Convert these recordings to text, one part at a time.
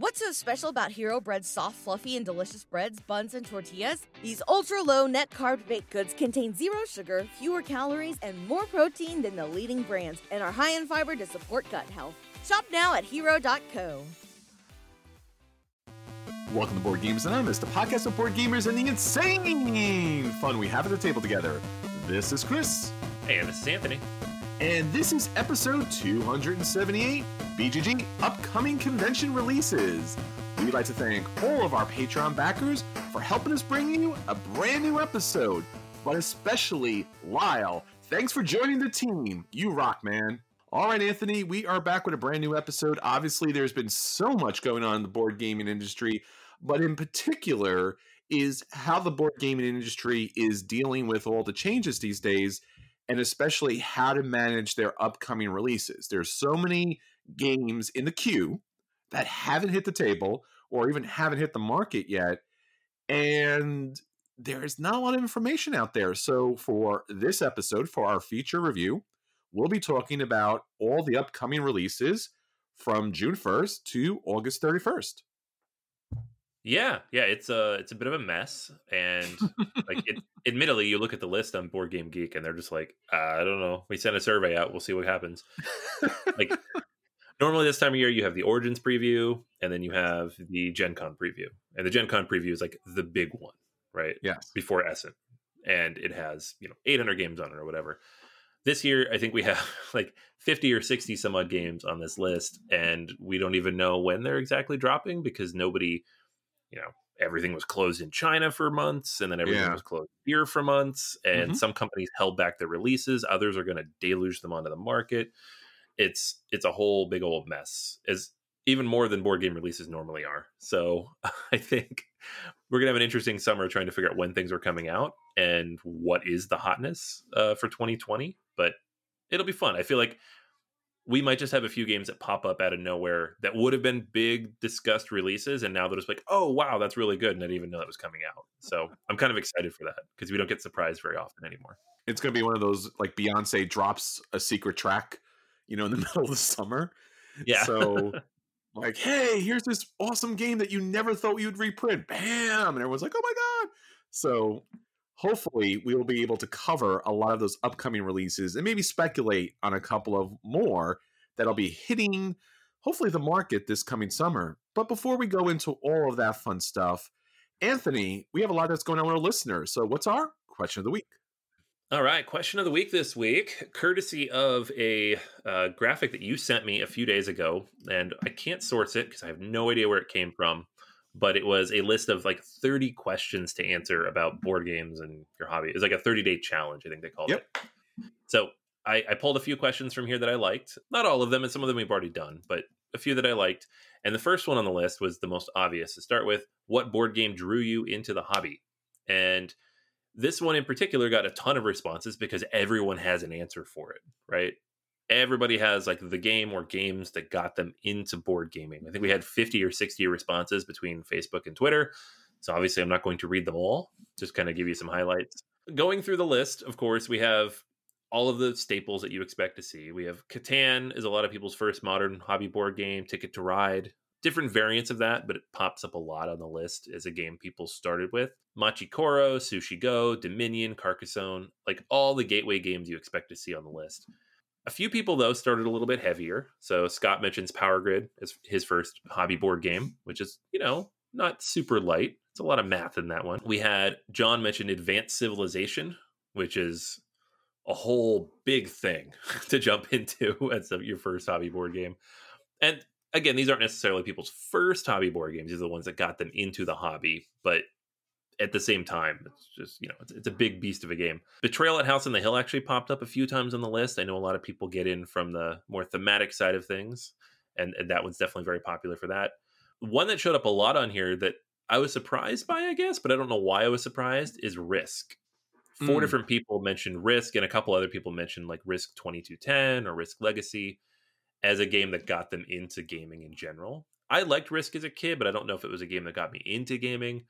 What's so special about Hero Bread's soft, fluffy, and delicious breads, buns, and tortillas? These ultra low net carb baked goods contain zero sugar, fewer calories, and more protein than the leading brands, and are high in fiber to support gut health. Shop now at hero.co. Welcome to Board Gamers Anonymous, the podcast of board gamers and the insane fun we have at the table together. This is Chris, Hey, this is Anthony. And this is episode 278 BGG Upcoming Convention Releases. We'd like to thank all of our Patreon backers for helping us bring you a brand new episode, but especially Lyle. Thanks for joining the team. You rock, man. All right, Anthony, we are back with a brand new episode. Obviously, there's been so much going on in the board gaming industry, but in particular, is how the board gaming industry is dealing with all the changes these days, and especially how to manage their upcoming releases. There's so many games in the queue that haven't hit the table or even haven't hit the market yet, and there's not a lot of information out there. So, for this episode, for our feature review, we'll be talking about all the upcoming releases from June 1st to August 31st. Yeah, yeah, it's a it's a bit of a mess, and like, it, admittedly, you look at the list on Board Game Geek, and they're just like, I don't know. We sent a survey out. We'll see what happens. like, normally this time of year, you have the Origins preview, and then you have the Gen Con preview, and the Gen Con preview is like the big one, right? Yes. Before Essen, and it has you know 800 games on it or whatever. This year, I think we have like 50 or 60 some odd games on this list, and we don't even know when they're exactly dropping because nobody you know everything was closed in China for months, and then everything Yeah. was closed here for months, and Mhm. some companies held back their releases. Others are going to deluge them onto the market. It's it's a whole big old mess, as even more than board game releases normally are. So I think we're gonna have an interesting summer trying to figure out when things are coming out and what is the hotness uh, for 2020. But it'll be fun. I feel like we might just have a few games that pop up out of nowhere that would have been big discussed releases and now they're just like oh wow that's really good and i didn't even know that was coming out so i'm kind of excited for that because we don't get surprised very often anymore It's going to be one of those like Beyonce drops a secret track, you know, in the middle of the summer. yeah So, like, hey, here's this awesome game that you never thought you'd reprint. Bam! And everyone's like, oh my God. So, hopefully, we will be able to cover a lot of those upcoming releases and maybe speculate on a couple of more that'll be hitting, hopefully, the market this coming summer. But before we go into all of that fun stuff, Anthony, we have a lot that's going on with our listeners. So, what's our question of the week? all right question of the week this week courtesy of a uh, graphic that you sent me a few days ago and i can't source it because i have no idea where it came from but it was a list of like 30 questions to answer about board games and your hobby. It was like a 30 day challenge, I think they called Yep. it. So I, I pulled a few questions from here that I liked. Not all of them, and some of them we've already done, but a few that I liked. And the first one on the list was the most obvious to start with. What board game drew you into the hobby? And this one in particular got a ton of responses because everyone has an answer for it, right? Everybody has like the game or games that got them into board gaming. I think we had 50 or 60 responses between Facebook and Twitter. So obviously, I'm not going to read them all, just kind of give you some highlights. Going through the list, of course, we have all of the staples that you expect to see. We have Catan is a lot of people's first modern hobby board game. Ticket to Ride, different variants of that, but it pops up a lot on the list as a game people started with. Machi Koro, Sushi Go, Dominion, Carcassonne, like all the gateway games you expect to see on the list. A few people though started a little bit heavier. So Scott mentions Power Grid as his first hobby board game, which is, you know, not super light. It's a lot of math in that one. We had John mentioned Advanced Civilization, which is a whole big thing to jump into as your first hobby board game. And again, these aren't necessarily people's first hobby board games. These are the ones that got them into the hobby. But at the same time, it's just, you know, it's, it's, a big beast of a game. Betrayal at House on the Hill actually popped up a few times on the list. I know a lot of people get in from the more thematic side of things. And, and that one's definitely very popular for that. One that showed up a lot on here that I was surprised by, I guess, but I don't know why I was surprised, is Risk. Four mm. different people mentioned Risk, and a couple other people mentioned like Risk 2210 or Risk Legacy as a game that got them into gaming in general. I liked Risk as a kid, but I don't know if it was a game that got me into gaming.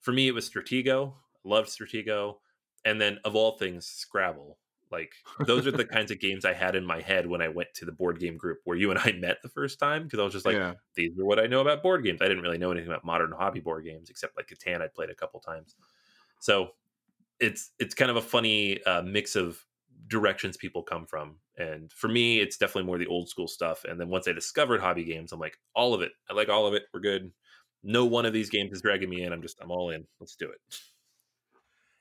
For me, it was Stratego. Loved Stratego. And then, of all things, Scrabble. Like, those are the kinds of games I had in my head when I went to the board game group where you and I met the first time. Because I was just like, yeah. these are what I know about board games. I didn't really know anything about modern hobby board games except like Catan I'd played a couple times. So it's it's kind of a funny uh, mix of directions people come from. And for me, it's definitely more the old school stuff. And then once I discovered hobby games, I'm like, all of it. I like all of it. We're good. No one of these games is dragging me in. I'm just, I'm all in. Let's do it.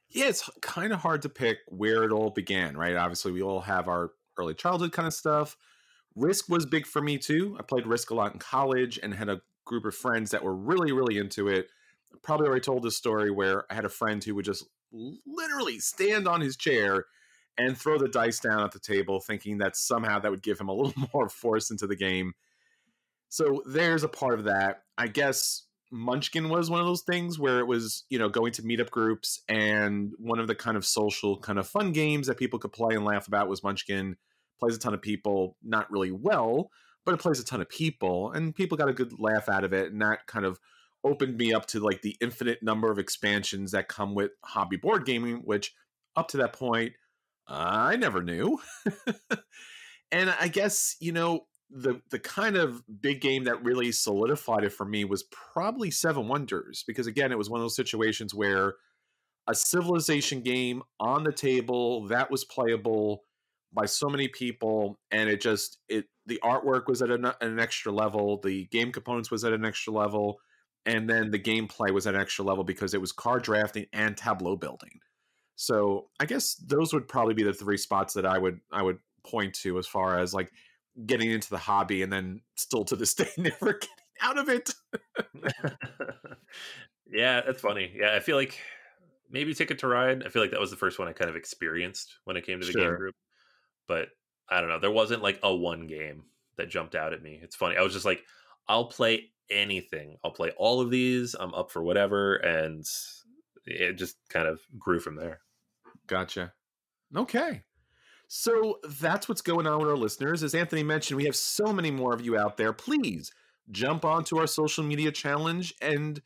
Yeah, it's kind of hard to pick where it all began, right? Obviously, we all have our early childhood kind of stuff. Risk was big for me too. I played Risk a lot in college and had a group of friends that were really, really into it. probably already told this story where I had a friend who would just literally stand on his chair and throw the dice down at the table, thinking that somehow that would give him a little more force into the game. So there's a part of that. I guess Munchkin was one of those things where it was, you know, going to meetup groups and one of the kind of social, kind of fun games that people could play and laugh about was Munchkin. Plays a ton of people, not really well, but it plays a ton of people, and people got a good laugh out of it. And that kind of opened me up to like the infinite number of expansions that come with hobby board gaming, which up to that point, I never knew. and I guess, you know, the the kind of big game that really solidified it for me was probably Seven Wonders because again, it was one of those situations where a civilization game on the table that was playable by so many people and it just it the artwork was at an, an extra level the game components was at an extra level and then the gameplay was at an extra level because it was card drafting and tableau building. So I guess those would probably be the three spots that I would I would point to as far as like getting into the hobby and then still to this day never getting out of it. yeah, that's funny. Yeah, I feel like maybe Ticket to Ride. I feel like that was the first one I kind of experienced when it came to the sure. game group. But I don't know. There wasn't like a one game that jumped out at me. It's funny. I was just like, I'll play anything. I'll play all of these. I'm up for whatever. And it just kind of grew from there. Gotcha. Okay. So that's what's going on with our listeners. As Anthony mentioned, we have so many more of you out there. Please jump onto our social media challenge and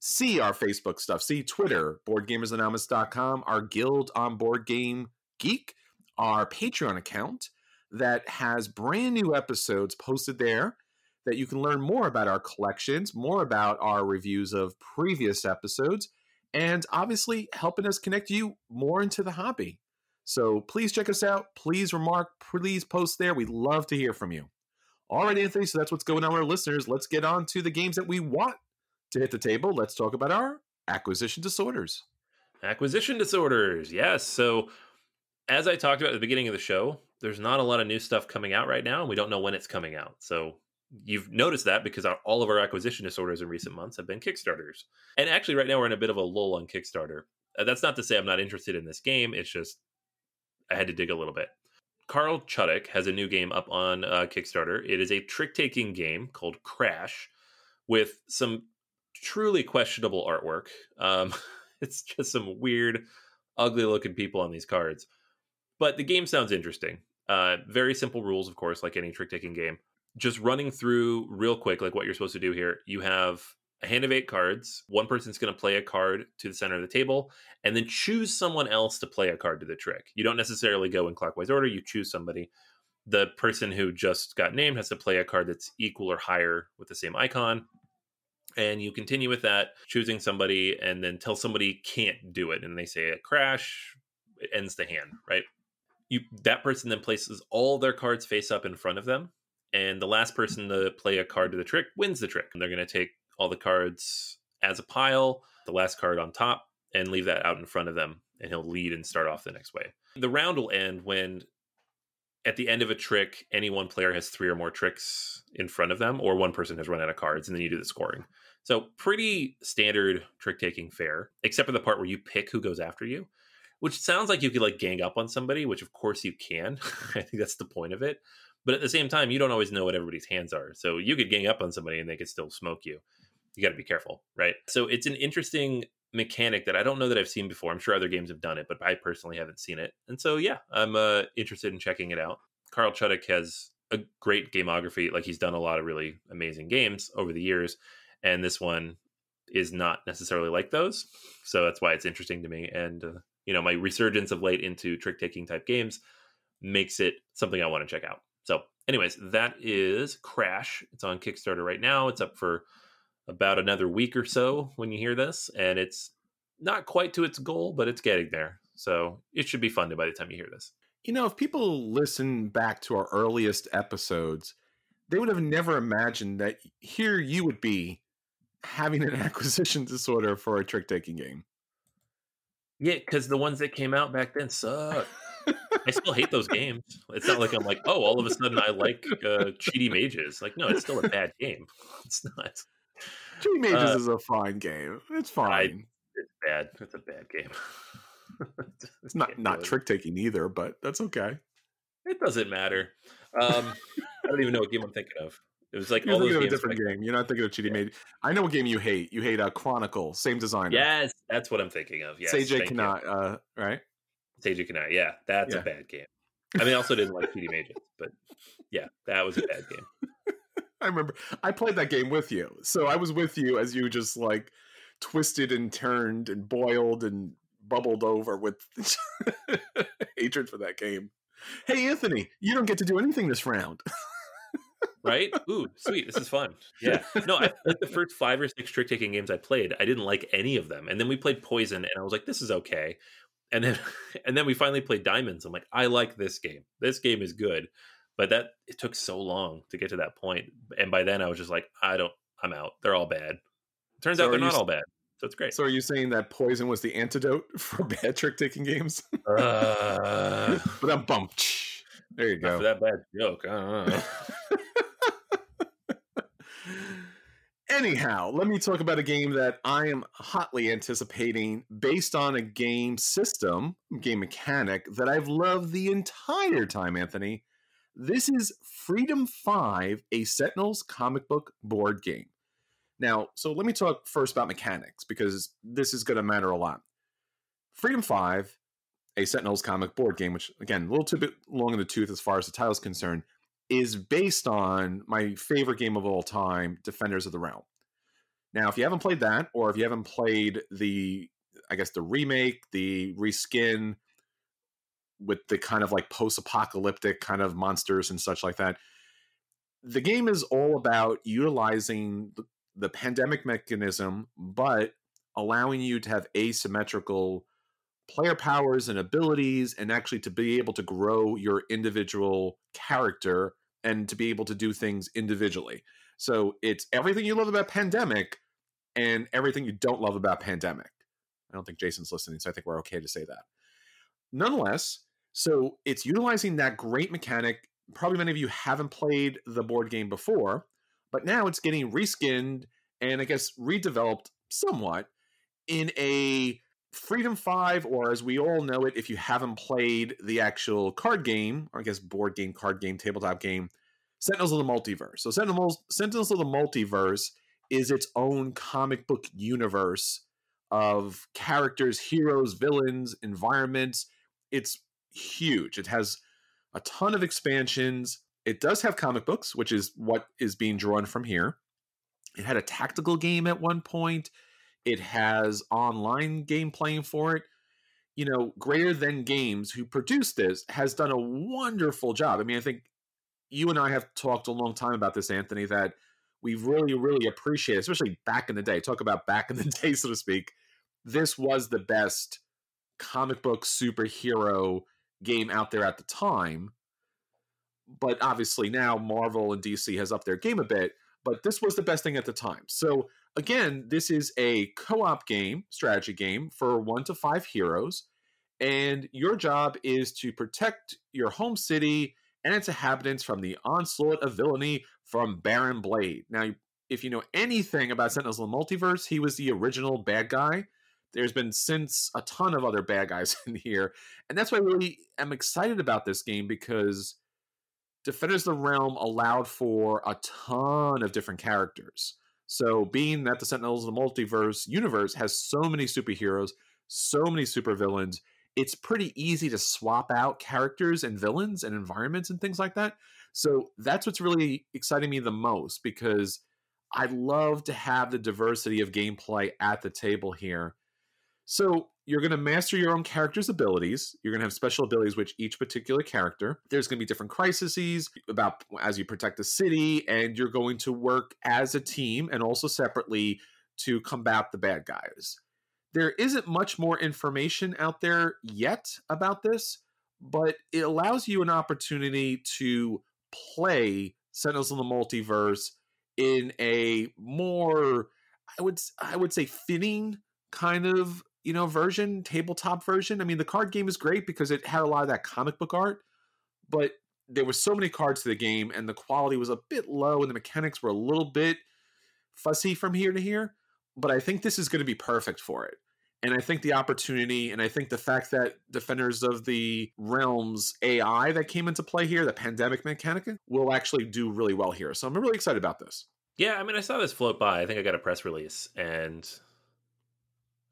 see our Facebook stuff. See Twitter, BoardGamersAnonymous.com, our guild on Board Game Geek, our Patreon account that has brand new episodes posted there that you can learn more about our collections, more about our reviews of previous episodes, and obviously helping us connect you more into the hobby. So please check us out. Please remark. Please post there. We'd love to hear from you. All right, Anthony. So that's what's going on with our listeners. Let's get on to the games that we want to hit the table. Let's talk about our acquisition disorders. Acquisition disorders. Yes. So as I talked about at the beginning of the show, there's not a lot of new stuff coming out right now, and we don't know when it's coming out. So you've noticed that because our, all of our acquisition disorders in recent months have been Kickstarters. And actually, right now we're in a bit of a lull on Kickstarter. Uh, that's not to say I'm not interested in this game. It's just I had to dig a little bit. Carl Chudyk has a new game up on uh, Kickstarter. It is a trick taking game called Crash with some truly questionable artwork. Um, it's just some weird, ugly looking people on these cards. But the game sounds interesting. Uh, very simple rules, of course, like any trick taking game just running through real quick, like what you're supposed to do here. You have a hand of eight cards. One person's going to play a card to the center of the table and then choose someone else to play a card to the trick. You don't necessarily go in clockwise order, you choose somebody. The person who just got named has to play a card that's equal or higher with the same icon. And you continue with that, choosing somebody, and then tell somebody can't do it. And they say a crash, it ends the hand, right? You that person then places all their cards face up in front of them and the last person to play a card to the trick wins the trick. And they're going to take all the cards as a pile, the last card on top, and leave that out in front of them. And he'll lead and start off the next way. The round will end when, at the end of a trick, any one player has three or more tricks in front of them, or one person has run out of cards, and then you do the scoring. So, pretty standard trick taking fare, except for the part where you pick who goes after you, which sounds like you could like gang up on somebody, which of course you can. I think that's the point of it. But at the same time, you don't always know what everybody's hands are. So you could gang up on somebody and they could still smoke you. You got to be careful, right? So it's an interesting mechanic that I don't know that I've seen before. I'm sure other games have done it, but I personally haven't seen it. And so yeah, I'm uh, interested in checking it out. Carl Chudyk has a great gameography. Like he's done a lot of really amazing games over the years, and this one is not necessarily like those. So that's why it's interesting to me. And uh, you know, my resurgence of late into trick taking type games makes it something I want to check out. So, anyways, that is Crash. It's on Kickstarter right now. It's up for about another week or so when you hear this, and it's not quite to its goal, but it's getting there. So it should be funded by the time you hear this. You know, if people listen back to our earliest episodes, they would have never imagined that here you would be having an acquisition disorder for a trick taking game. Yeah, because the ones that came out back then suck. I still hate those games. It's not like I'm like, oh, all of a sudden I like uh, Cheaty Mages. Like, no, it's still a bad game. It's not. Cheaty Mages uh, is a fine game. It's fine. I, it's bad. It's a bad game. it's not not trick taking either, but that's okay. It doesn't matter. Um, I don't even know what game I'm thinking of. It was like You're all those of a different game. You're not thinking of Cheaty yeah. Mage. I know what game you hate. You hate a uh, Chronicle, same designer. Yes, that's what I'm thinking of. Yes, Seiji Kanai, uh, right? Seiji Kanai. Yeah, that's yeah. a bad game. I mean, I also didn't like Cheaty Mages, but yeah, that was a bad game. I remember I played that game with you, so I was with you as you just like twisted and turned and boiled and bubbled over with hatred for that game. Hey, Anthony, you don't get to do anything this round. right? Ooh, sweet. This is fun. Yeah. No, I, like the first five or six trick taking games I played, I didn't like any of them. And then we played Poison, and I was like, this is okay and then and then we finally played diamonds i'm like i like this game this game is good but that it took so long to get to that point and by then i was just like i don't i'm out. They're all bad. Turns so out they're not all bad. So it's great. so are you saying that poison was the antidote for bad trick taking games? Uh, but i'm bumped. There you go for that bad joke Anyhow, let me talk about a game that I am hotly anticipating based on a game system, game mechanic that I've loved the entire time, Anthony. This is Freedom 5, a Sentinels comic book board game. Now, so let me talk first about mechanics because this is going to matter a lot. Freedom 5, a Sentinels comic board game, which again, a little too bit long in the tooth as far as the title is concerned, is based on my favorite game of all time, Defenders of the Realm. Now, if you haven't played that, or if you haven't played the, I guess the remake, the reskin with the kind of like post-apocalyptic kind of monsters and such like that, the game is all about utilizing the, the pandemic mechanism, but allowing you to have asymmetrical player powers and abilities and actually to be able to grow your individual character and to be able to do things individually. So it's everything you love about Pandemic and everything you don't love about Pandemic. I don't think Jason's listening, so I think we're okay to say that. Nonetheless, so it's utilizing that great mechanic. Probably many of you haven't played the board game before, but now it's getting reskinned and I guess redeveloped somewhat in a Freedom 5, or as we all know it, if you haven't played the actual card game, or I guess board game, card game, tabletop game, Sentinels of the Multiverse. So Sentinels, Sentinels of the Multiverse is its own comic book universe of characters, heroes, villains, environments. It's huge. It has a ton of expansions. It does have comic books, which is what is being drawn from here. It had a tactical game at one point. It has online game playing for it. You know, Greater Than Games, who produced this, has done a wonderful job. I mean, I think you and I have talked a long time about this, Anthony, that we really, really appreciate, especially back in the day. Talk about back in the day, so to speak. This was the best comic book superhero game out there at the time. But obviously now Marvel and DC has upped their game a bit, but this was the best thing at the time. So again, this is a co-op game, strategy game for 1 to 5 heroes, and your job is to protect your home city and its inhabitants from the onslaught of villainy from Baron Blade. Now, if you know anything about Sentinels of the Multiverse, he was the original bad guy there's been since a ton of other bad guys in here, and that's why I really am excited about this game because Defenders of the Realm allowed for a ton of different characters. So, being that the Sentinels of the Multiverse universe has so many superheroes, so many supervillains, it's pretty easy to swap out characters and villains and environments and things like that. So, that's what's really exciting me the most because I love to have the diversity of gameplay at the table here so you're going to master your own character's abilities. You're going to have special abilities which each particular character. There's going to be different crises about as you protect the city, and you're going to work as a team and also separately to combat the bad guys. There isn't much more information out there yet about this, but it allows you an opportunity to play Sentinels of the Multiverse in a more I would I would say fitting kind of you know version tabletop version. I mean the card game is great because it had a lot of that comic book art but there were so many cards to the game and the quality was a bit low and the mechanics were a little bit fussy from here to here but i think this is going to be perfect for it. And i think the opportunity and i think the fact that defenders of the realms ai that came into play here the pandemic mechanic will actually do really well here. So i'm really excited about this. Yeah i mean i saw this float by i think i got a press release and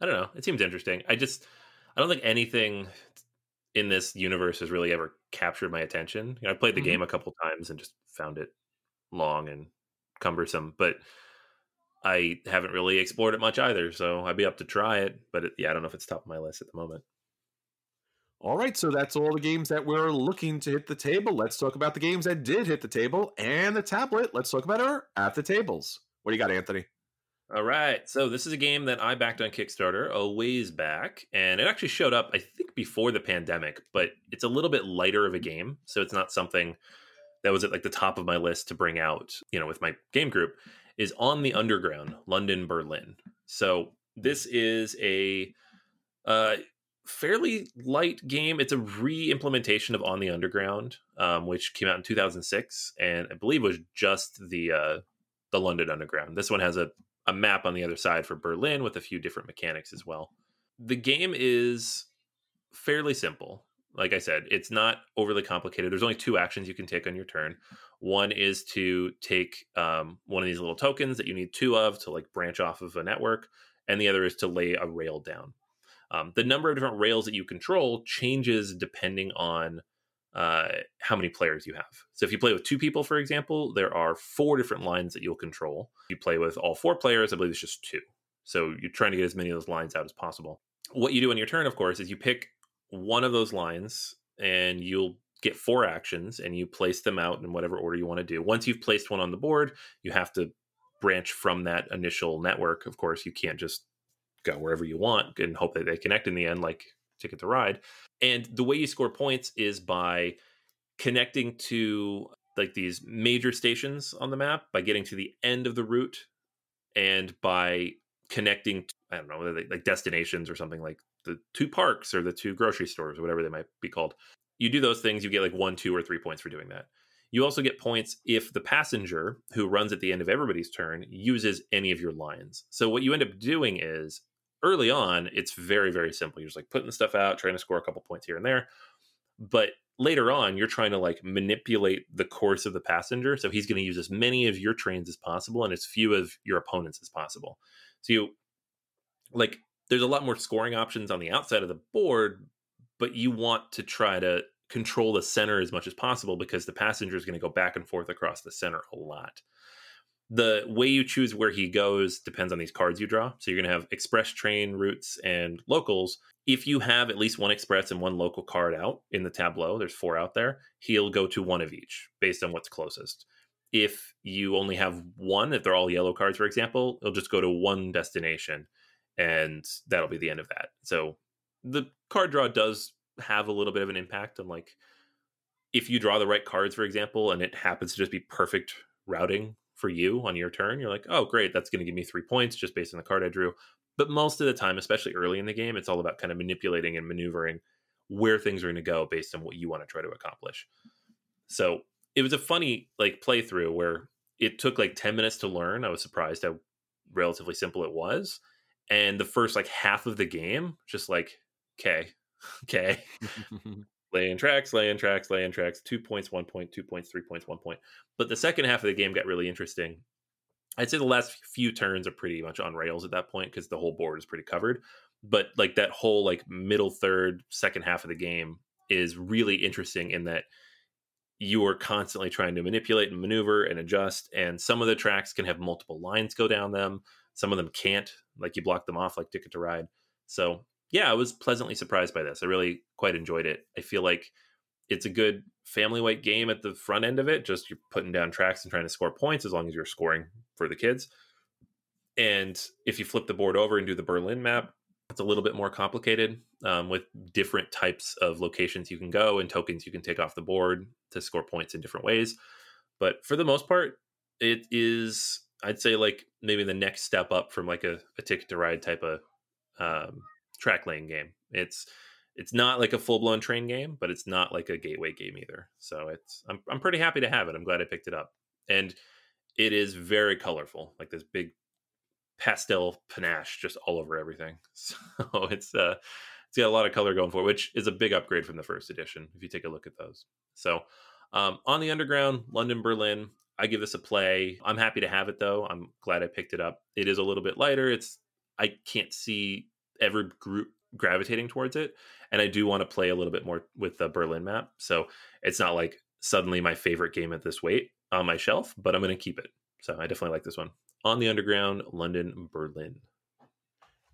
I don't know. It seems interesting. I just I don't think anything in this universe has really ever captured my attention. You know, I played the mm-hmm. game a couple times and just found it long and cumbersome, but I haven't really explored it much either. So I'd be up to try it, but it, yeah, I don't know if it's top of my list at the moment. All right, so that's all the games that we're looking to hit the table. Let's talk about the games that did hit the table and the tablet. Let's talk about our at the tables. What do you got, Anthony? All right. So this is a game that I backed on Kickstarter a ways back, and it actually showed up, I think, before the pandemic, but it's a little bit lighter of a game. So it's not something that was at like the top of my list to bring out, you know, with my game group, is on the underground, London, Berlin. So this is a uh, fairly light game. It's a re-implementation of On the Underground, um, which came out in 2006, and I believe was just the uh, the London Underground. This one has a a map on the other side for Berlin with a few different mechanics as well. The game is fairly simple. Like I said, it's not overly complicated. There's only two actions you can take on your turn. One is to take um, one of these little tokens that you need two of to like branch off of a network, and the other is to lay a rail down. Um, the number of different rails that you control changes depending on uh, how many players you have. So if you play with two people, for example, there are four different lines that you'll control. If you play with all four players, I believe it's just two. So you're trying to get as many of those lines out as possible. What you do on your turn, of course, is you pick one of those lines and you'll get four actions and you place them out in whatever order you want to do. Once you've placed one on the board, you have to branch from that initial network. Of course, you can't just go wherever you want and hope that they connect in the end like Ticket to Ride. And the way you score points is by connecting to like these major stations on the map, by getting to the end of the route, and by connecting, to, I don't know, like destinations or something like the two parks or the two grocery stores or whatever they might be called. You do those things, you get like one, two, or three points for doing that. You also get points if the passenger who runs at the end of everybody's turn uses any of your lines. So what you end up doing is early on, it's very, very simple. You're just like putting the stuff out, trying to score a couple points here and there. But later on, you're trying to like manipulate the course of the passenger. So he's going to use as many of your trains as possible and as few of your opponents as possible. So you like, there's a lot more scoring options on the outside of the board, but you want to try to control the center as much as possible because the passenger is going to go back and forth across the center a lot. The way you choose where he goes depends on these cards you draw. So you're going to have express train routes and locals. If you have at least one express and one local card out in the tableau, there's four out there, he'll go to one of each based on what's closest. If you only have one, if they're all yellow cards, for example, it'll just go to one destination and that'll be the end of that. So the card draw does have a little bit of an impact on like if you draw the right cards, for example, and it happens to just be perfect routing for you on your turn, you're like, oh, great, that's going to give me three points just based on the card I drew. But most of the time, especially early in the game, it's all about kind of manipulating and maneuvering where things are going to go based on what you want to try to accomplish. So it was a funny like playthrough where it took like 10 minutes to learn. I was surprised how relatively simple it was. And the first like half of the game, just like, okay, okay, laying tracks, laying tracks, laying tracks, two points, one point, two points, three points, one point. But the second half of the game got really interesting. I'd say the last few turns are pretty much on rails at that point because the whole board is pretty covered. But like that whole like middle third, second half of the game is really interesting in that you are constantly trying to manipulate and maneuver and adjust. And some of the tracks can have multiple lines go down them. Some of them can't, like you block them off like Ticket to Ride. So yeah, I was pleasantly surprised by this. I really quite enjoyed it. I feel like it's a good family weight game at the front end of it. Just you're putting down tracks and trying to score points as long as you're scoring for the kids. And if you flip the board over and do the Berlin map, it's a little bit more complicated um, with different types of locations you can go and tokens you can take off the board to score points in different ways. But for the most part, it is, I'd say, like maybe the next step up from like a, a ticket to ride type of um, track lane game. It's it's not like a full blown train game, but it's not like a gateway game either. So it's I'm I'm pretty happy to have it. I'm glad I picked it up, and it is very colorful, like this big pastel panache just all over everything. So it's uh it's got a lot of color going for it, which is a big upgrade from the first edition if you take a look at those. So um, on the underground, London, Berlin, I give this a play. I'm happy to have it though. I'm glad I picked it up. It is a little bit lighter. It's I can't see every group gravitating towards it and i do want to play a little bit more with the berlin map so it's not like suddenly my favorite game at this weight on my shelf but i'm going to keep it. So i definitely like this one. On the underground london berlin.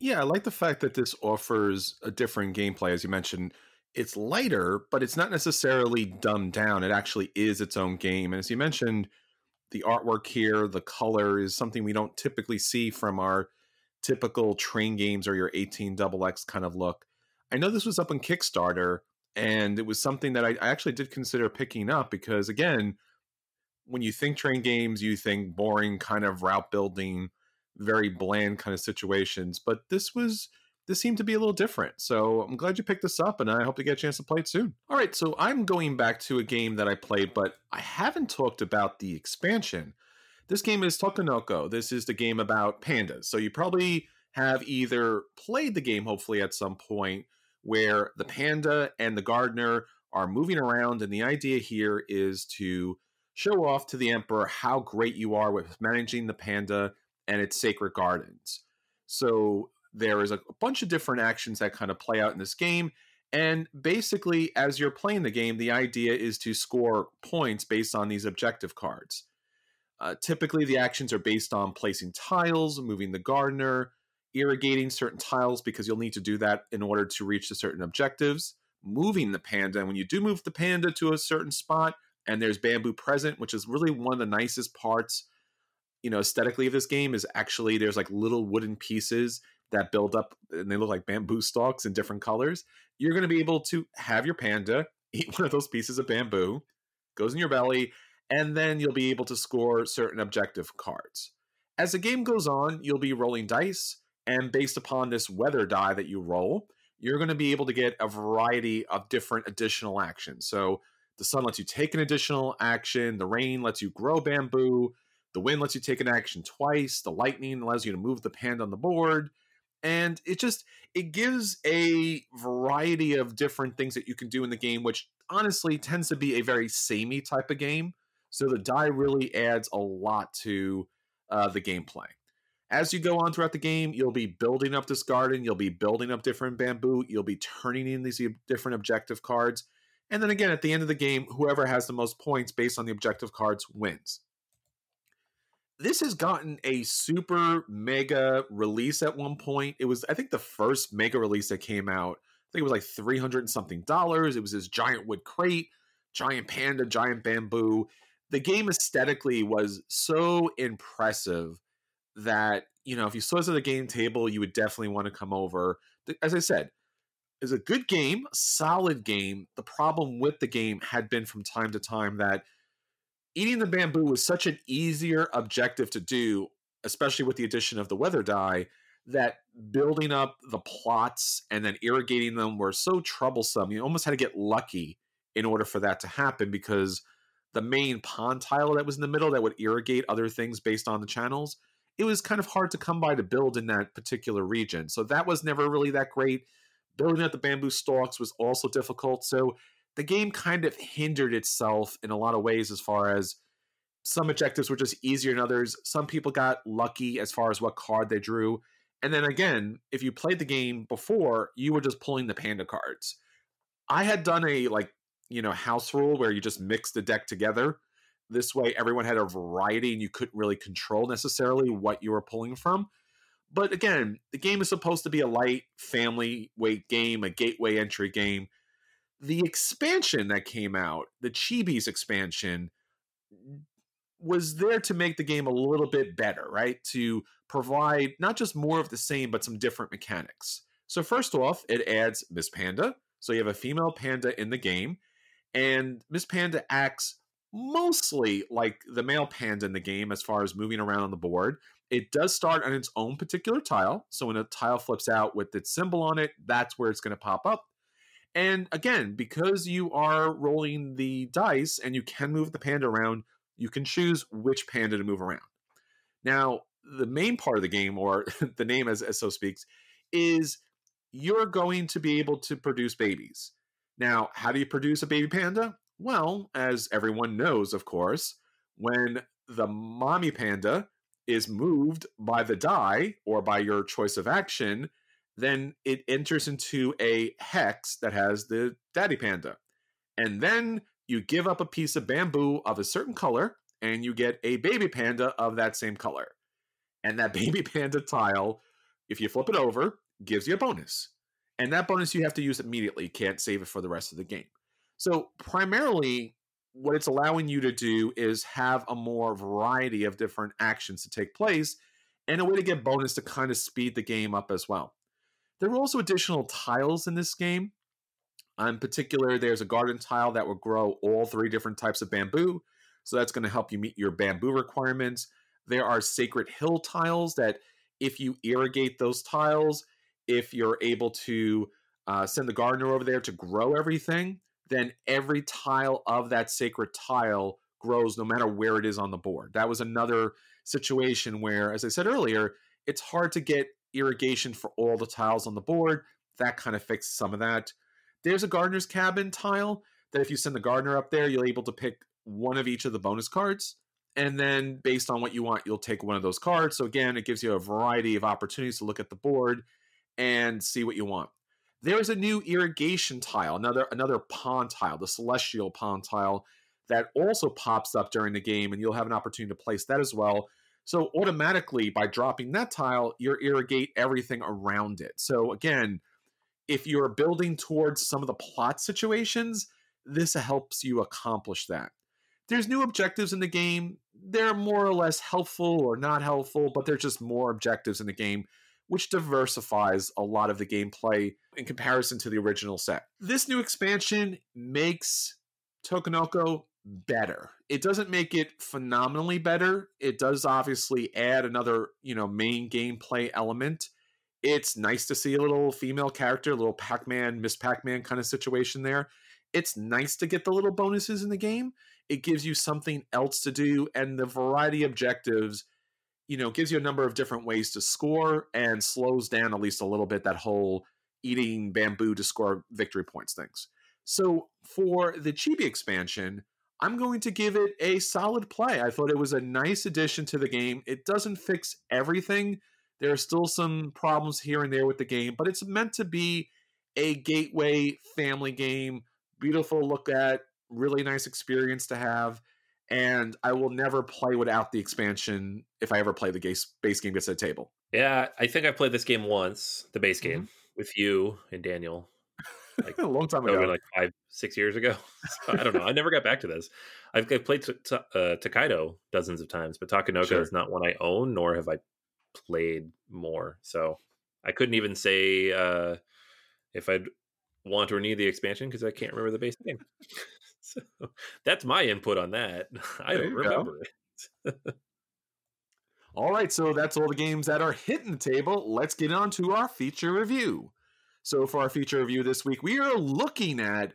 Yeah i like the fact that this offers a different gameplay as you mentioned. It's lighter but it's not necessarily dumbed down. It actually is its own game and as you mentioned the artwork here the color is something we don't typically see from our typical train games or your 18 double X kind of look. I know this was up on Kickstarter, and it was something that I, I actually did consider picking up because, again, when you think train games, you think boring kind of route building, very bland kind of situations. But this was this seemed to be a little different. So I'm glad you picked this up, and I hope to get a chance to play it soon. All right, so I'm going back to a game that I played, but I haven't talked about the expansion. This game is Takenoko. This is the game about pandas. So you probably have either played the game, hopefully, at some point, where the panda and the gardener are moving around. And the idea here is to show off to the emperor how great you are with managing the panda and its sacred gardens. So there is a, bunch of different actions that kind of play out in this game. And basically, as you're playing the game, the idea is to score points based on these objective cards. Uh, typically, the actions are based on placing tiles, moving the gardener, irrigating certain tiles because you'll need to do that in order to reach the certain objectives, moving the panda. And when you do move the panda to a certain spot and there's bamboo present, which is really one of the nicest parts, you know, aesthetically of this game, is actually there's like little wooden pieces that build up and they look like bamboo stalks in different colors. You're going to be able to have your panda eat one of those pieces of bamboo, goes in your belly, and then you'll be able to score certain objective cards. As the game goes on, you'll be rolling dice, and based upon this weather die that you roll, you're going to be able to get a variety of different additional actions. So the sun lets you take an additional action, the rain lets you grow bamboo, the wind lets you take an action twice, the lightning allows you to move the panda on the board, and it just it gives a variety of different things that you can do in the game which honestly tends to be a very samey type of game so the die really adds a lot to uh, the gameplay. As you go on throughout the game, you'll be building up this garden, you'll be building up different bamboo, you'll be turning in these different objective cards. And then again, at the end of the game, whoever has the most points based on the objective cards wins. this has gotten a super mega release at one point. It was, I think, the first mega release that came out. I think it was like 300 and something dollars. It was this giant wood crate, giant panda, giant bamboo. The game aesthetically was so impressive that, you know, if you saw this at the game table, you would definitely want to come over. As I said, is a good game, solid game. The problem with the game had been from time to time that eating the bamboo was such an easier objective to do, especially with the addition of the weather die, that building up the plots and then irrigating them were so troublesome. You almost had to get lucky in order for that to happen because the main pond tile that was in the middle that would irrigate other things based on the channels, it was kind of hard to come by to build in that particular region. So that was never really that great. Building up the bamboo stalks was also difficult. So the game kind of hindered itself in a lot of ways as far as some objectives were just easier than others. Some people got lucky as far as what card they drew. And then again, if you played the game before, you were just pulling the panda cards. I had done a like, you know, house rule where you just mix the deck together. This way everyone had a variety and you couldn't really control necessarily what you were pulling from. But again, the game is supposed to be a light family weight game, a gateway entry game. The expansion that came out, the Chibis expansion, was there to make the game a little bit better, right? To provide not just more of the same, but some different mechanics. So, first off, it adds Miss Panda. So, you have a female panda in the game, and Miss Panda acts mostly like the male panda in the game as far as moving around on the board. It does start on its own particular tile. So when a tile flips out with its symbol on it, that's where it's going to pop up. And again, because you are rolling the dice and you can move the panda around, you can choose which panda to move around. Now, the main part of the game, or the name as, as so speaks, is you're going to be able to produce babies. Now, how do you produce a baby panda? Well, as everyone knows, of course, when the mommy panda is moved by the die or by your choice of action, then it enters into a hex that has the daddy panda. And then you give up a piece of bamboo of a certain color and you get a baby panda of that same color. And that baby panda tile, if you flip it over, gives you a bonus. And that bonus you have to use immediately. Can't save it for the rest of the game. So primarily, what it's allowing you to do is have a more variety of different actions to take place and a way to get bonus to kind of speed the game up as well. There are also additional tiles in this game. In particular, there's a garden tile that will grow all three different types of bamboo. So that's going to help you meet your bamboo requirements. There are sacred hill tiles that, if you irrigate those tiles, if you're able to uh, send the gardener over there to grow everything, then every tile of that sacred tile grows no matter where it is on the board. That was another situation where, as I said earlier, it's hard to get irrigation for all the tiles on the board. That kind of fixed some of that. There's a gardener's cabin tile that if you send the gardener up there, you're able to pick one of each of the bonus cards. And then based on what you want, you'll take one of those cards. So again, it gives you a variety of opportunities to look at the board and see what you want. There's a new irrigation tile, another another pond tile, the celestial pond tile that also pops up during the game, and you'll have an opportunity to place that as well. So automatically, by dropping that tile, you irrigate everything around it. So again, if you're building towards some of the plot situations, this helps you accomplish that. There's new objectives in the game. They're more or less helpful or not helpful, but they're just more objectives in the game which diversifies a lot of the gameplay in comparison to the original set. This new expansion makes Takenoko better. It doesn't make it phenomenally better. It does obviously add another, you know, main gameplay element. It's nice to see a little female character, a little Pac-Man, Miss Pac-Man kind of situation there. It's nice to get the little bonuses in the game. It gives you something else to do and the variety of objectives you know, gives you a number of different ways to score and slows down at least a little bit that whole eating bamboo to score victory points things. So for the Chibi expansion, I'm going to give it a solid play. I thought it was a nice addition to the game. It doesn't fix everything. There are still some problems here and there with the game, but it's meant to be a gateway family game. Beautiful look at, really nice experience to have. And I will never play without the expansion if I ever play the base, base game gets to the table. Yeah, I think I played this game once, the base Mm-hmm. game, with you and Daniel. Like, a long time ago. like five, six years ago. So I don't know. I never got back to this. I've, I've played t- t- uh, Tokaido dozens of times, but Takenoko Sure. is not one I own, nor have I played more. So I couldn't even say uh, if I'd want or need the expansion because I can't remember the base game. So that's my input on that. I There don't you go. remember it. All right, so that's all the games that are hitting the table. Let's get on to our feature review. So, for our feature review this week, we are looking at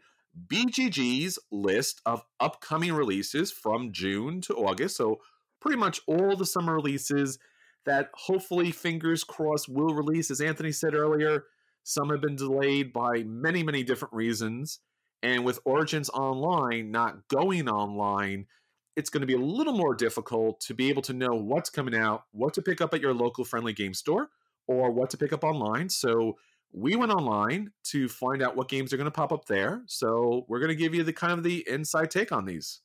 BGG's list of upcoming releases from June to August. So, pretty much all the summer releases that hopefully, fingers crossed, will release. As Anthony said earlier, some have been delayed by many, many different reasons. And with Origins Online not going online, it's going to be a little more difficult to be able to know what's coming out, what to pick up at your local friendly game store, or what to pick up online. So we went online to find out what games are going to pop up there. So we're going to give you the kind of the inside take on these.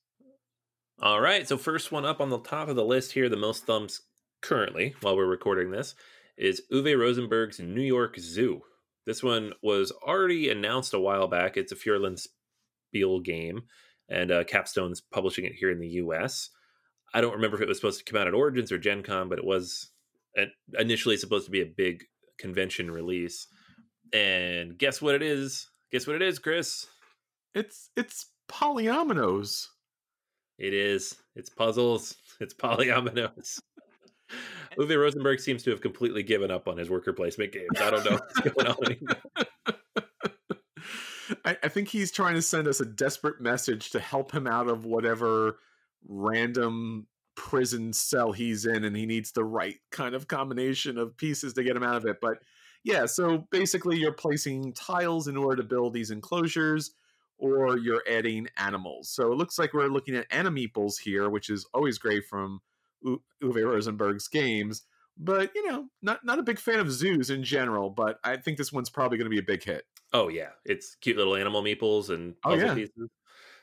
All right. So first one up on the top of the list here, the most thumbs currently while we're recording this is Uwe Rosenberg's New York Zoo. This one was already announced a while back. It's a Feuerland Spiel game, and uh, Capstone's publishing it here in the U.S. I don't remember if it was supposed to come out at Origins or Gen Con, but it was initially supposed to be a big convention release. And guess what it is? Guess what it is, Chris? It's it's polyominoes. It is. It's puzzles. It's polyominoes. Uwe Rosenberg seems to have completely given up on his worker placement games. I don't know what's going on anymore. I, I think he's trying to send us a desperate message to help him out of whatever random prison cell he's in, and he needs the right kind of combination of pieces to get him out of it. But yeah, so basically, you're placing tiles in order to build these enclosures, or you're adding animals. So it looks like we're looking at animeeples here, which is always great from U- Uwe Rosenberg's games. But you know, not not a big fan of zoos in general. But I think this one's probably going to be a big hit. Oh yeah, it's cute little animal meeples and Oh, puzzle yeah. pieces.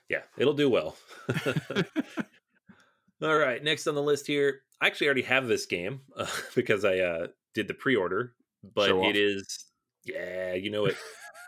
Yeah, it'll do well. All right, next on the list here. I actually already have this game uh, because I uh, did the pre-order, but Show off. it is yeah, you know it.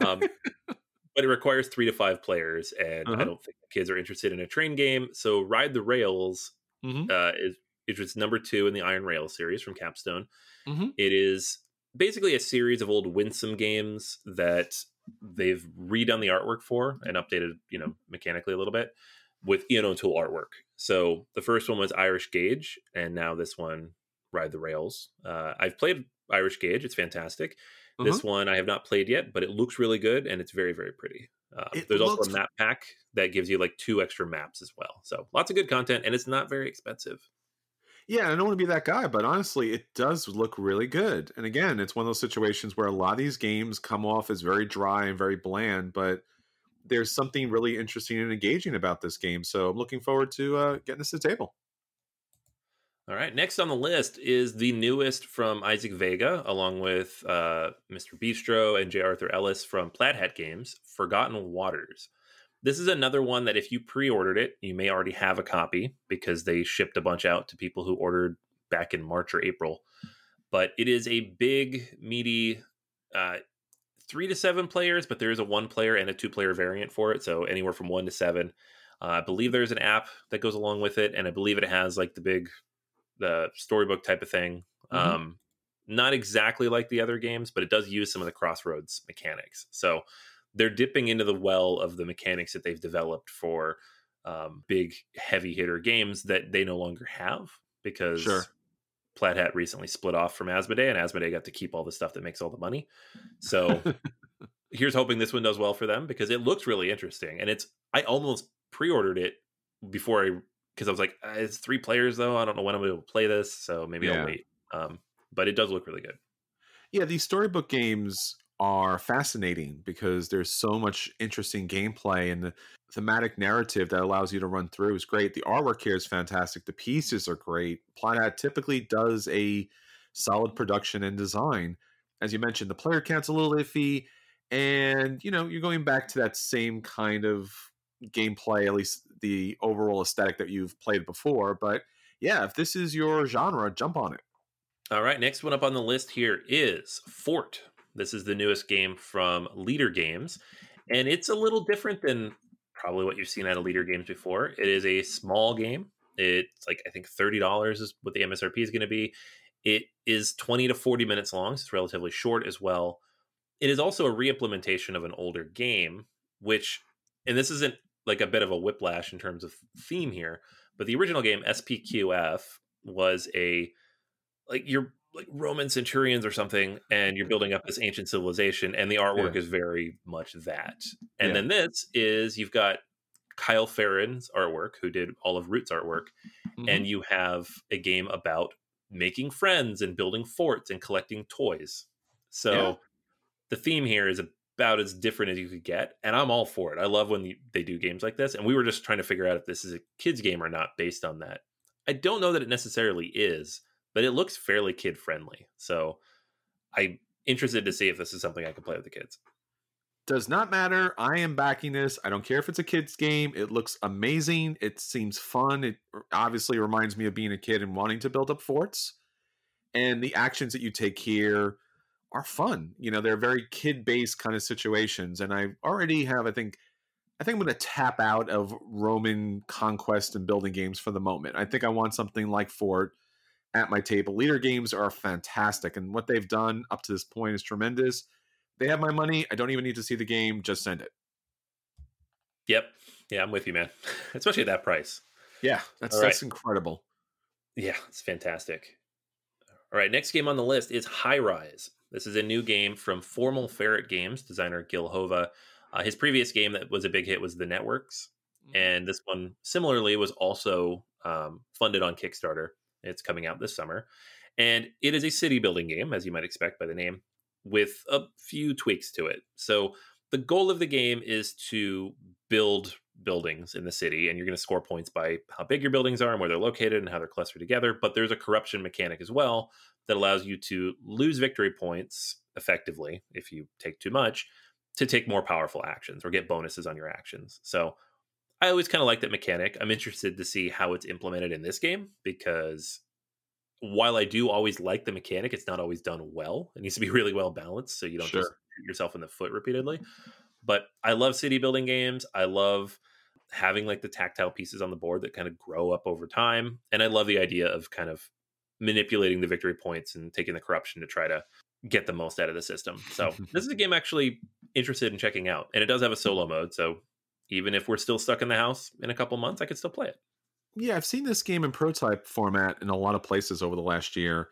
Um, but it requires three to five players, and I Uh-huh. don't think kids are interested in a train game. So Ride the Rails Mhm. uh, is it was number two in the Iron Rail series from Capstone. Mhm. It is basically a series of old Winsome games that they've redone the artwork for and updated, you know, mechanically a little bit with Ian O'Toole artwork. So the first one was Irish Gauge, and now this one, Ride the Rails. Uh, I've played Irish Gauge; it's fantastic. This Uh-huh. one I have not played yet, but it looks really good and it's very, very pretty. Uh, there's looks- also a map pack that gives you like two extra maps as well. So lots of good content, and it's not very expensive. Yeah, I don't want to be that guy, but honestly, it does look really good. And again, it's one of those situations where a lot of these games come off as very dry and very bland, but there's something really interesting and engaging about this game. So I'm looking forward to uh, getting this to the table. All right. Next on the list is the newest from Isaac Vega, along with uh, Mr. Bistro and J. Arthur Ellis from Plaid Hat Games, Forgotten Waters. This is another one that if you pre ordered it, you may already have a copy because they shipped a bunch out to people who ordered back in March or April. But it is a big, meaty, uh, three to seven players, but there is a one player and a two player variant for it. So anywhere from one to seven. Uh, I believe there's an app that goes along with it, and I believe it has like the big the storybook type of thing. Mhm. Um, not exactly like the other games, but it does use some of the crossroads mechanics. So they're dipping into the well of the mechanics that they've developed for um, big heavy hitter games that they no longer have because Sure. Plaid Hat recently split off from Asmodee, and Asmodee got to keep all the stuff that makes all the money. So here's hoping this one does well for them because it looks really interesting, and it's I almost pre-ordered it before I because I was like, "Uh, it's three players though. I don't know when I'm going to play this, so maybe Yeah. I'll wait. Um, but it does look really good. yeah, these storybook games are fascinating because there's so much interesting gameplay and the thematic narrative that allows you to run through is great. The artwork here is fantastic. The pieces are great. Plaid Hat typically does a solid production and design. As you mentioned, the player count's a little iffy, and you know you're going back to that same kind of gameplay, at least the overall aesthetic that you've played before. But yeah, if this is your genre, jump on it. All right, next one up on the list here is Fort. This is the newest game from Leder Games, and it's a little different than probably what you've seen out of Leder Games before. It is a small game. It's like I think thirty dollars is what the MSRP is going to be. It is twenty to forty minutes long. So it's relatively short as well. It is also a reimplementation of an older game, which, and this isn't like a bit of a whiplash in terms of theme here, but the original game SPQF was a like you're like Roman centurions or something, and you're building up this ancient civilization, and the artwork Yeah. is very much that. And Yeah. then this is you've got Kyle Ferrin's artwork, who did all of Root's artwork, Mm-hmm. and you have a game about making friends and building forts and collecting toys. So Yeah. the theme here is about as different as you could get, and I'm all for it. I love when they do games like this, and we were just trying to figure out if this is a kids game or not based on that. I don't know that it necessarily is, but it looks fairly kid friendly. So I'm interested to see if this is something I can play with the kids. does not matter. I am backing this. I don't care if it's a kid's game. It looks amazing. It seems fun. It obviously reminds me of being a kid and wanting to build up forts. And the actions that you take here are fun. You know, they're very kid-based kind of situations. And I already have, I think, I think I'm going to tap out of Roman conquest and building games for the moment. I think I want something like Fort at my table. Leder games are fantastic, and what they've done up to this point is tremendous. They have my money. I don't even need to see the game. Just send it. Yep. Yeah, I'm with you, man. Especially at that price. Yeah, that's right. that's incredible. Yeah, it's fantastic. All right, next game on the list is High Rise. This is a new game from Formal Ferret Games, designer Gil Hova. Uh, his previous game that was a big hit was The Networks, and this one similarly was also um, funded on Kickstarter. It's coming out this summer, and it is a city building game, as you might expect by the name, with a few tweaks to it. So the goal of the game is to build buildings in the city, and you're going to score points by how big your buildings are and where they're located and how they're clustered together. But there's a corruption mechanic as well that allows you to lose victory points effectively if you take too much to take more powerful actions or get bonuses on your actions. So I always kind of like that mechanic. I'm interested to see how it's implemented in this game because while I do always like the mechanic, it's not always done well. It needs to be really well balanced so you don't just Sure. shoot yourself in the foot repeatedly. But I love city building games. I love having like the tactile pieces on the board that kind of grow up over time. And I love the idea of kind of manipulating the victory points and taking the corruption to try to get the most out of the system. So this is a game I'm actually interested in checking out. And it does have a solo mode. So even if we're still stuck in the house in a couple months, I could still play it. Yeah, I've seen this game in prototype format in a lot of places over the last year,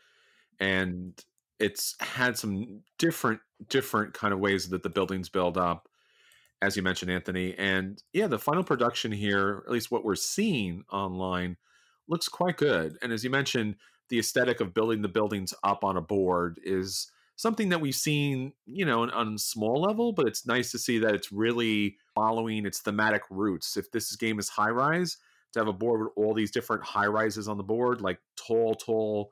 and it's had some different different kind of ways that the buildings build up, as you mentioned, Anthony. And yeah, the final production here, at least what we're seeing online, looks quite good. And as you mentioned, the aesthetic of building the buildings up on a board is something that we've seen, you know, on, a small level, but it's nice to see that it's really following its thematic roots. If this game is high rise, to have a board with all these different high rises on the board, like tall, tall,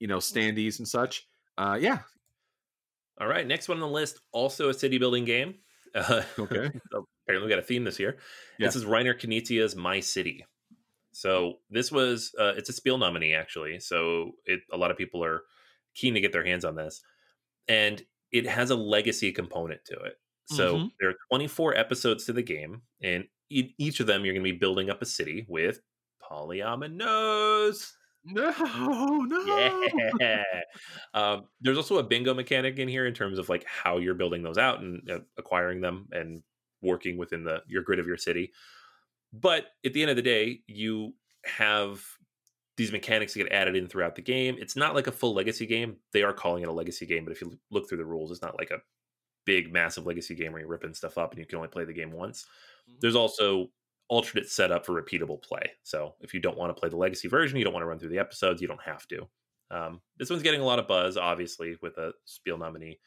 you know, standees and such. Uh, yeah. All right, next one on the list, also a city building game. Uh, Okay. so apparently, we got a theme this year. Yeah. This is Reiner Knizia's My City. So this was uh, it's a Spiel nominee actually. So it a lot of people are keen to get their hands on this, and it has a legacy component to it. So Mhm. there are 24 episodes to the game, and in each of them you're going to be building up a city with polyominoes. No, no. Yeah. um, there's also a bingo mechanic in here in terms of like how you're building those out and uh, acquiring them and working within the your grid of your city. But at the end of the day, you have these mechanics get added in throughout the game. It's not like a full legacy game. They are calling it a legacy game, but if you look through the rules, it's not like a big, massive legacy game where you're ripping stuff up and you can only play the game once. There's also alternate setup for repeatable play. So if you don't want to play the legacy version, you don't want to run through the episodes, you don't have to. Um, this one's getting a lot of buzz, obviously, with a Spiel nominee.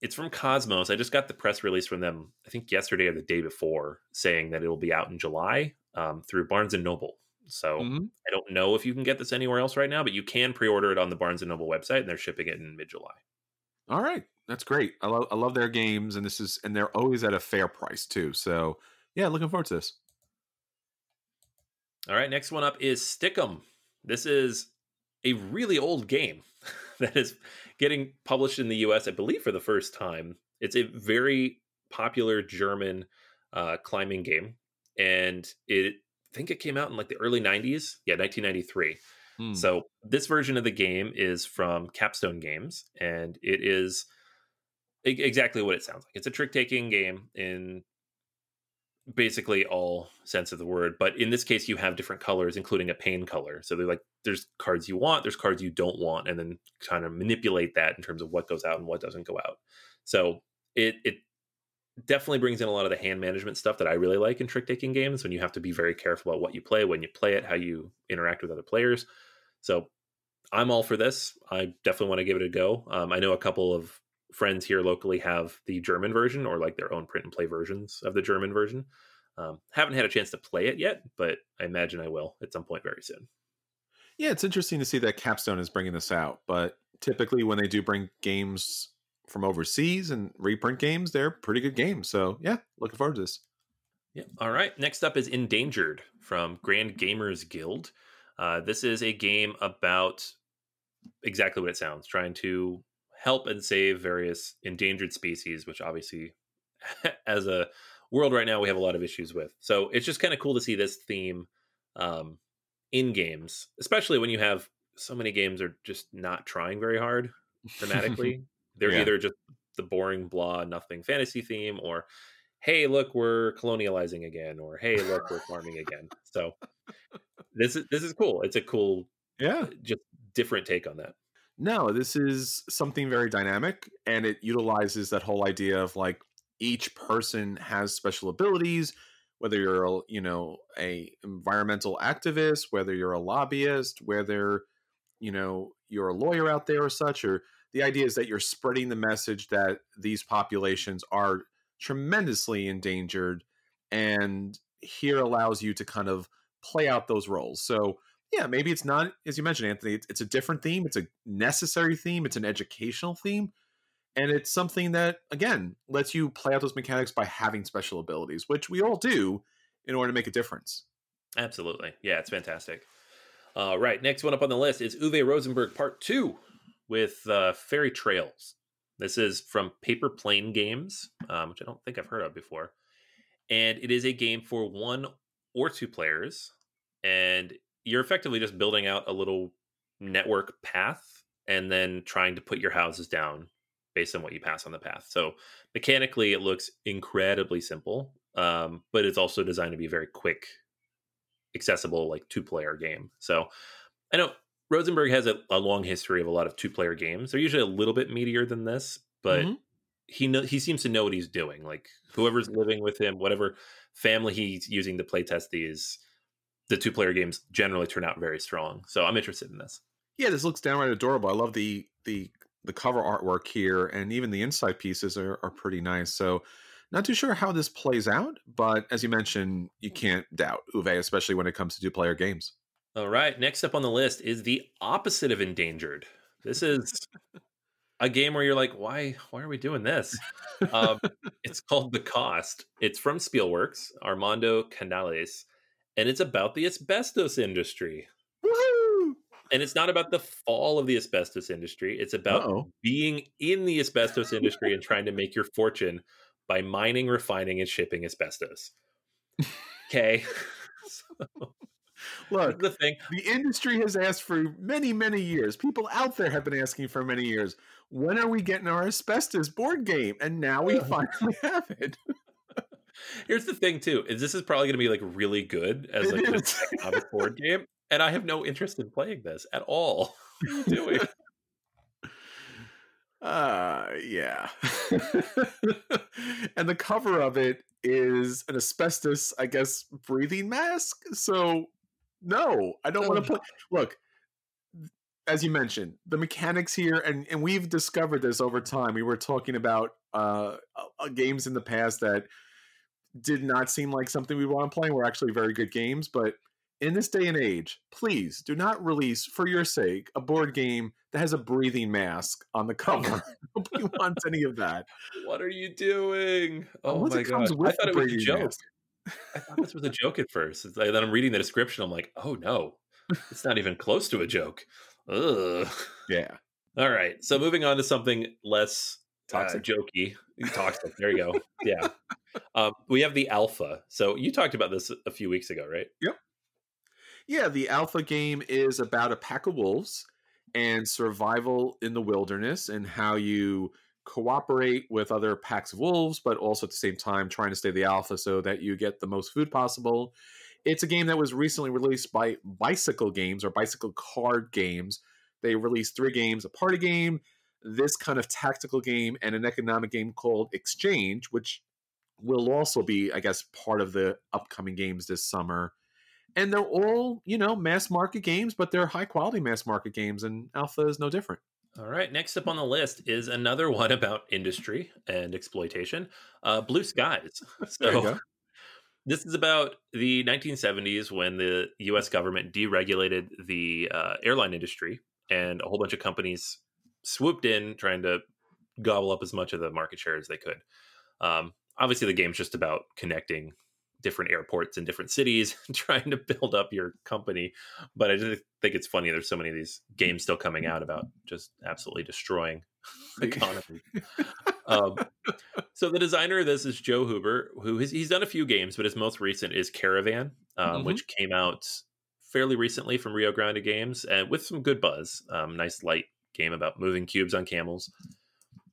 It's from Kosmos. I just got the press release from them, I think yesterday or the day before, saying that it will be out in July um, through Barnes and Noble. So Mhm. I don't know if you can get this anywhere else right now, but you can pre-order it on the Barnes and Noble website, and they're shipping it in mid-July. All right, that's great. I love I love their games, and this is and they're always at a fair price too. So yeah, looking forward to this. All right, next one up is Stick'em. This is a really old game that is getting published in the US, I believe, for the first time. It's a very popular German uh, climbing game, and it think it came out in like the early 90s. Yeah, 1993. Hmm. So this version of the game is from Capstone Games, and it is exactly what it sounds like. It's a trick taking game in basically all sense of the word, but in this case, you have different colors, including a pain color. So they're like, there's cards you want, there's cards you don't want, and then kind of manipulate that in terms of what goes out and what doesn't go out. So it it definitely brings in a lot of the hand management stuff that I really like in trick taking games when you have to be very careful about what you play, when you play it, how you interact with other players. So I'm all for this. I definitely want to give it a go. Um, I know a couple of friends here locally have the German version or like their own print and play versions of the German version. Um, haven't had a chance to play it yet, but I imagine I will at some point very soon. Yeah, it's interesting to see that Capstone is bringing this out, but typically when they do bring games from overseas and reprint games, they're pretty good games. So yeah, looking forward to this. Yeah. All right. Next up is Endangered from Grand Gamers Guild. Uh, this is a game about exactly what it sounds, trying to help and save various endangered species, which obviously, as a world right now, we have a lot of issues with. So it's just kind of cool to see this theme um, in games, especially when you have so many games are just not trying very hard thematically. They're Yeah. either just the boring blah nothing fantasy theme or hey look we're colonializing again or hey look we're farming again so this is this is cool it's a cool Yeah. Uh, just different take on that No, this is something very dynamic and it utilizes that whole idea of like each person has special abilities, whether you're a, you know, a environmental activist, whether you're a lobbyist, whether you know, you're a lawyer out there or such or the idea is that you're spreading the message that these populations are tremendously endangered and here allows you to kind of play out those roles. So yeah, maybe it's not as you mentioned, Anthony. It's, it's a different theme. It's a necessary theme. It's an educational theme, and it's something that again lets you play out those mechanics by having special abilities, which we all do in order to make a difference. absolutely yeah it's fantastic uh, right next one up on the list is uwe rosenberg part two with uh, fairy trails. This is from paper plane games um, which i don't think i've heard of before. And it is a game for one or two players and you're effectively just building out a little network path and then trying to put your houses down based on what you pass on the path. So mechanically it looks incredibly simple um, but it's also designed to be a very quick accessible like two player game. So i know rosenberg has a, a long history of a lot of two player games they're usually a little bit meatier than this but Mhm. he know he seems to know what he's doing. Like whoever's living with him, whatever family he's using to play test these, the two player games generally turn out very strong. So I'm interested in this. Yeah, this looks downright adorable. I love the the the cover artwork here, and even the inside pieces are, are pretty nice. So, not too sure how this plays out, but as you mentioned, you can't doubt Uwe, especially when it comes to two player games. All right, next up on the list is the opposite of endangered. This is a game where you're like, why why are we doing this? Um, it's called The Cost. It's from Spielworxx, Armando Canales, and it's about the asbestos industry. Woohoo! and it's not about the fall of the asbestos industry. It's about Uh-oh. being in the asbestos industry and trying to make your fortune by mining, refining, and shipping asbestos. Okay. so, Look, the thing. the industry has asked for many, many years. People out there have been asking for many years. When are we getting our asbestos board game? And now we finally have it. Here's the thing, too, is this is probably going to be like really good as like economic board game, and I have no interest in playing this at all. What are you doing? Uh, yeah. and the cover of it is an asbestos, I guess, breathing mask. So, no, I don't want to play. Look, as you mentioned, the mechanics here, and and we've discovered this over time. We were talking about uh, uh games in the past that did not seem like something we want to play. Were actually very good games, but in this day and age, please do not release, for your sake, a board game that has a breathing mask on the cover. Nobody wants any of that. What are you doing? Oh Unless my god! I with thought it was a joke. mask. I thought this was a joke at first. It's like, then I'm reading the description. I'm like, oh no, it's not even close to a joke. Ugh. Yeah. All right. So moving on to something less Toxic. uh, jokey. Toxic. There you go. Yeah. Um, we have the alpha. So you talked about this a few weeks ago, right? Yep. Yeah, the alpha game is about a pack of wolves and survival in the wilderness and how you cooperate with other packs of wolves, but also at the same time trying to stay the alpha so that you get the most food possible. It's a game that was recently released by Bicycle Games or Bicycle Card Games. They released three games a party game, this kind of tactical game, and an economic game called Exchange, which will also be, I guess, part of the upcoming games this summer and they're all you know mass market games but they're high quality mass market games and alpha is no different All right. Next up on the list is another one about industry and exploitation. Uh, Blue Skies. So this is about the 1970s when the U.S. government deregulated the uh, airline industry, and a whole bunch of companies swooped in trying to gobble up as much of the market share as they could. Um, obviously, the game's just about connecting different airports in different cities, trying to build up your company. But I just think it's funny. There's so many of these games still coming out about just absolutely destroying the economy. um, so the designer of this is Joe Huber, who has, he's done a few games, but his most recent is Caravan, um, Mhm. which came out fairly recently from Rio Grande Games and with some good buzz. Um, nice light game about moving cubes on camels.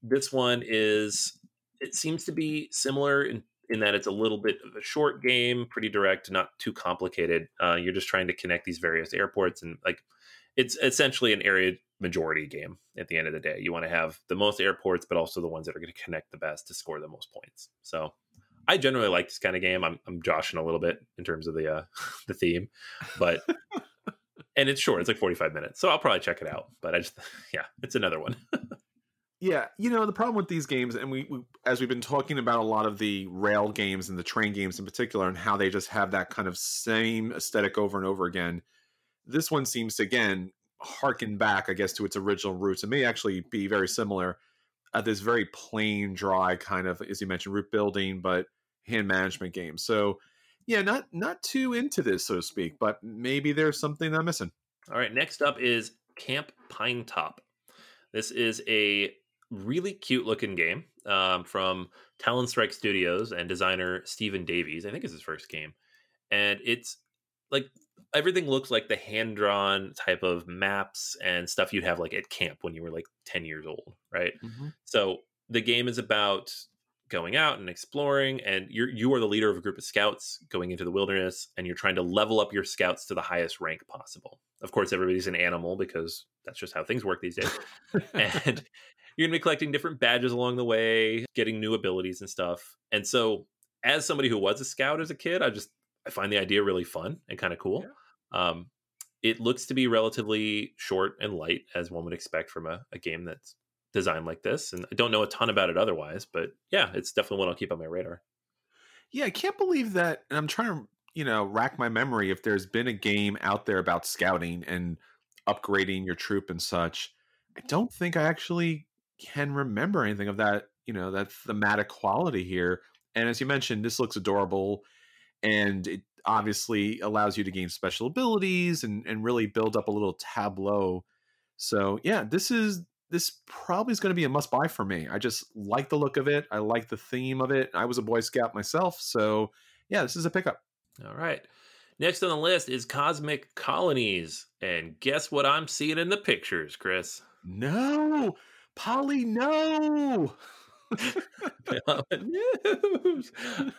This one is it seems to be similar in in that it's a little bit of a short game, pretty direct, not too complicated. Uh, you're just trying to connect these various airports and like it's essentially an area majority game at the end of the day. You want to have the most airports, but also the ones that are going to connect the best to score the most points. So I generally like this kind of game. I'm, I'm joshing a little bit in terms of the uh, the theme, but and it's short. It's like 45 minutes, so I'll probably check it out. But I just yeah, it's another one. Yeah you know the problem with these games and we, we as we've been talking about a lot of the rail games and the train games in particular and how they just have that kind of same aesthetic over and over again this one seems to again harken back i guess to its original roots and may actually be very similar at this very plain dry kind of as you mentioned route building but hand management game so yeah not not too into this so to speak but maybe there's something i'm missing All right, next up is Camp Pine Top. This is a really cute looking game um, from Talon Strike Studios and designer Stephen Davies. I think it's his first game. And it's like everything looks like the hand drawn type of maps and stuff you'd have like at camp when you were like 10 years old, right? So the game is about going out and exploring and you're you are the leader of a group of scouts going into the wilderness and you're trying to level up your scouts to the highest rank possible. Of course everybody's an animal because that's just how things work these days. and you're going to be collecting different badges along the way, getting new abilities and stuff. And so as somebody who was a scout as a kid, I just I find the idea really fun and kind of cool. Um it looks to be relatively short and light as one would expect from a, a game that's designed like this and i don't know a ton about it otherwise but yeah it's definitely one i'll keep on my radar Yeah, I can't believe that. And I'm trying to, you know, rack my memory if there's been a game out there about scouting and upgrading your troop and such. I don't think I actually can remember anything of that, you know, that thematic quality here. And as you mentioned, this looks adorable and it obviously allows you to gain special abilities and, and really build up a little tableau. So yeah, this is this probably is going to be a must buy for me. I just like the look of it. I like the theme of it. I was a Boy Scout myself, so yeah, this is a pickup. all right next on the list is cosmic colonies and guess what i'm seeing in the pictures chris No, Polly, no. Oh,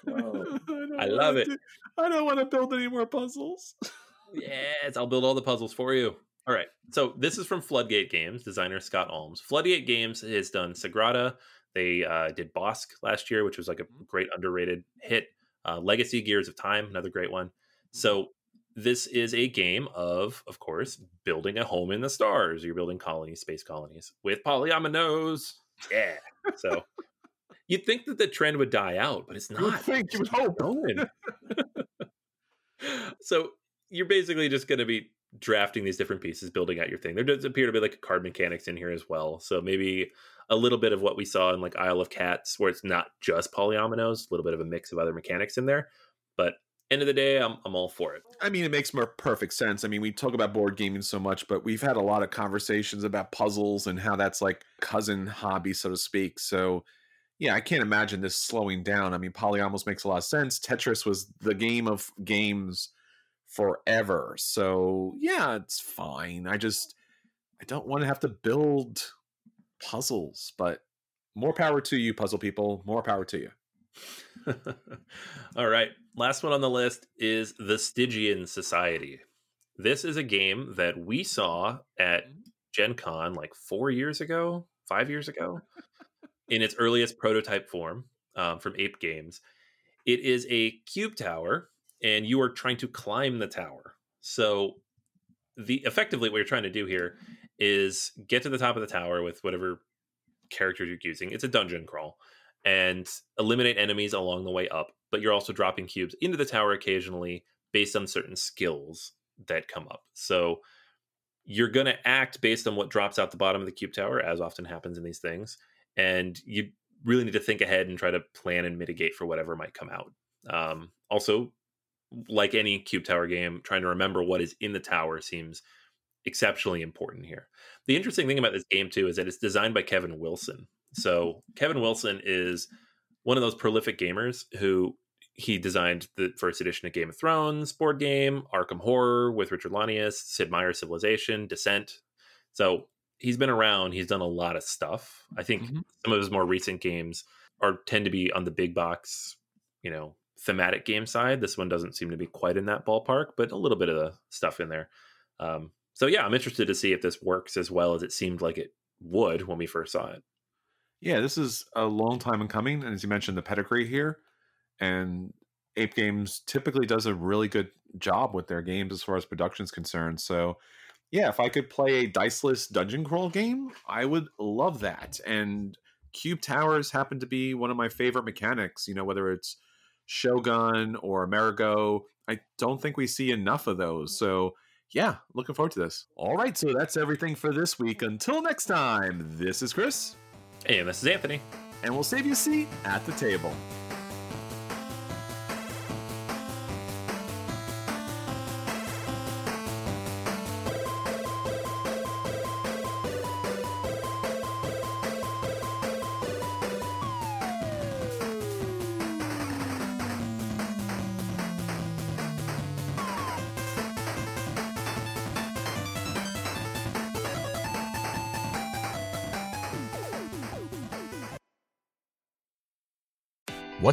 don't I love it. do- I don't want to build any more puzzles. yes i'll build all the puzzles for you. All right so this is from floodgate games designer scott almes. Floodgate games has done sagrada. They uh, did bosk last year which was like a great underrated hit. Uh, legacy gears of time another great one. So this is a game of of course building a home in the stars you're building colonies space colonies with polyominoes yeah so you'd think that the trend would die out but it's You would not think, you would hope. going. so you're basically just going to be drafting these different pieces, building out your thing. There does appear to be like a card mechanics in here as well. So maybe a little bit of what we saw in like Isle of Cats, where it's not just polyominoes, a little bit of a mix of other mechanics in there. But end of the day, I'm I'm all for it. I mean, it makes more perfect sense. I mean, we talk about board gaming so much, but we've had a lot of conversations about puzzles and how that's like cousin hobby, so to speak. So, yeah, I can't imagine this slowing down. I mean, Poly almost makes a lot of sense. Tetris was the game of games forever. So, yeah, it's fine. I just I don't want to have to build puzzles, but more power to you, puzzle people. More power to you. All right. Last one on the list is the Stygian Society. This is a game that we saw at Gen Con like four years ago, five years ago, in its earliest prototype form um, from Ape Games. It is a cube tower, and you are trying to climb the tower. So, the effectively what you're trying to do here is get to the top of the tower with whatever characters you're using. It's a dungeon crawl and eliminate enemies along the way up. But you're also dropping cubes into the tower occasionally based on certain skills that come up. So you're going to act based on what drops out the bottom of the cube tower, as often happens in these things. And you really need to think ahead and try to plan and mitigate for whatever might come out. Um, also, like any cube tower game, trying to remember what is in the tower seems exceptionally important here. The interesting thing about this game too is that it's designed by Kevin Wilson. So Kevin Wilson is one of those prolific gamers who he designed the first edition of Game of Thrones board game, Arkham Horror with Richard Launius, Sid Meier's Civilization, Descent. So he's been around. He's done a lot of stuff. I think mm-hmm. some of his more recent games are tend to be on the big box, you know, thematic game side. This one doesn't seem to be quite in that ballpark, but a little bit of the stuff in there. Um, so yeah, I'm interested to see if this works as well as it seemed like it would when we first saw it. Yeah, this is a long time in coming, and as you mentioned, the pedigree here, and Ape Games typically does a really good job with their games as far as production is concerned. So, yeah, if I could play a diceless dungeon crawl game, I would love that. And cube towers happen to be one of my favorite mechanics. You know, whether it's Shogun or Amerigo, I don't think we see enough of those. So, yeah, looking forward to this. All right, so that's everything for this week. Until next time, this is Chris. And this is Anthony. And we'll save you a seat at the table.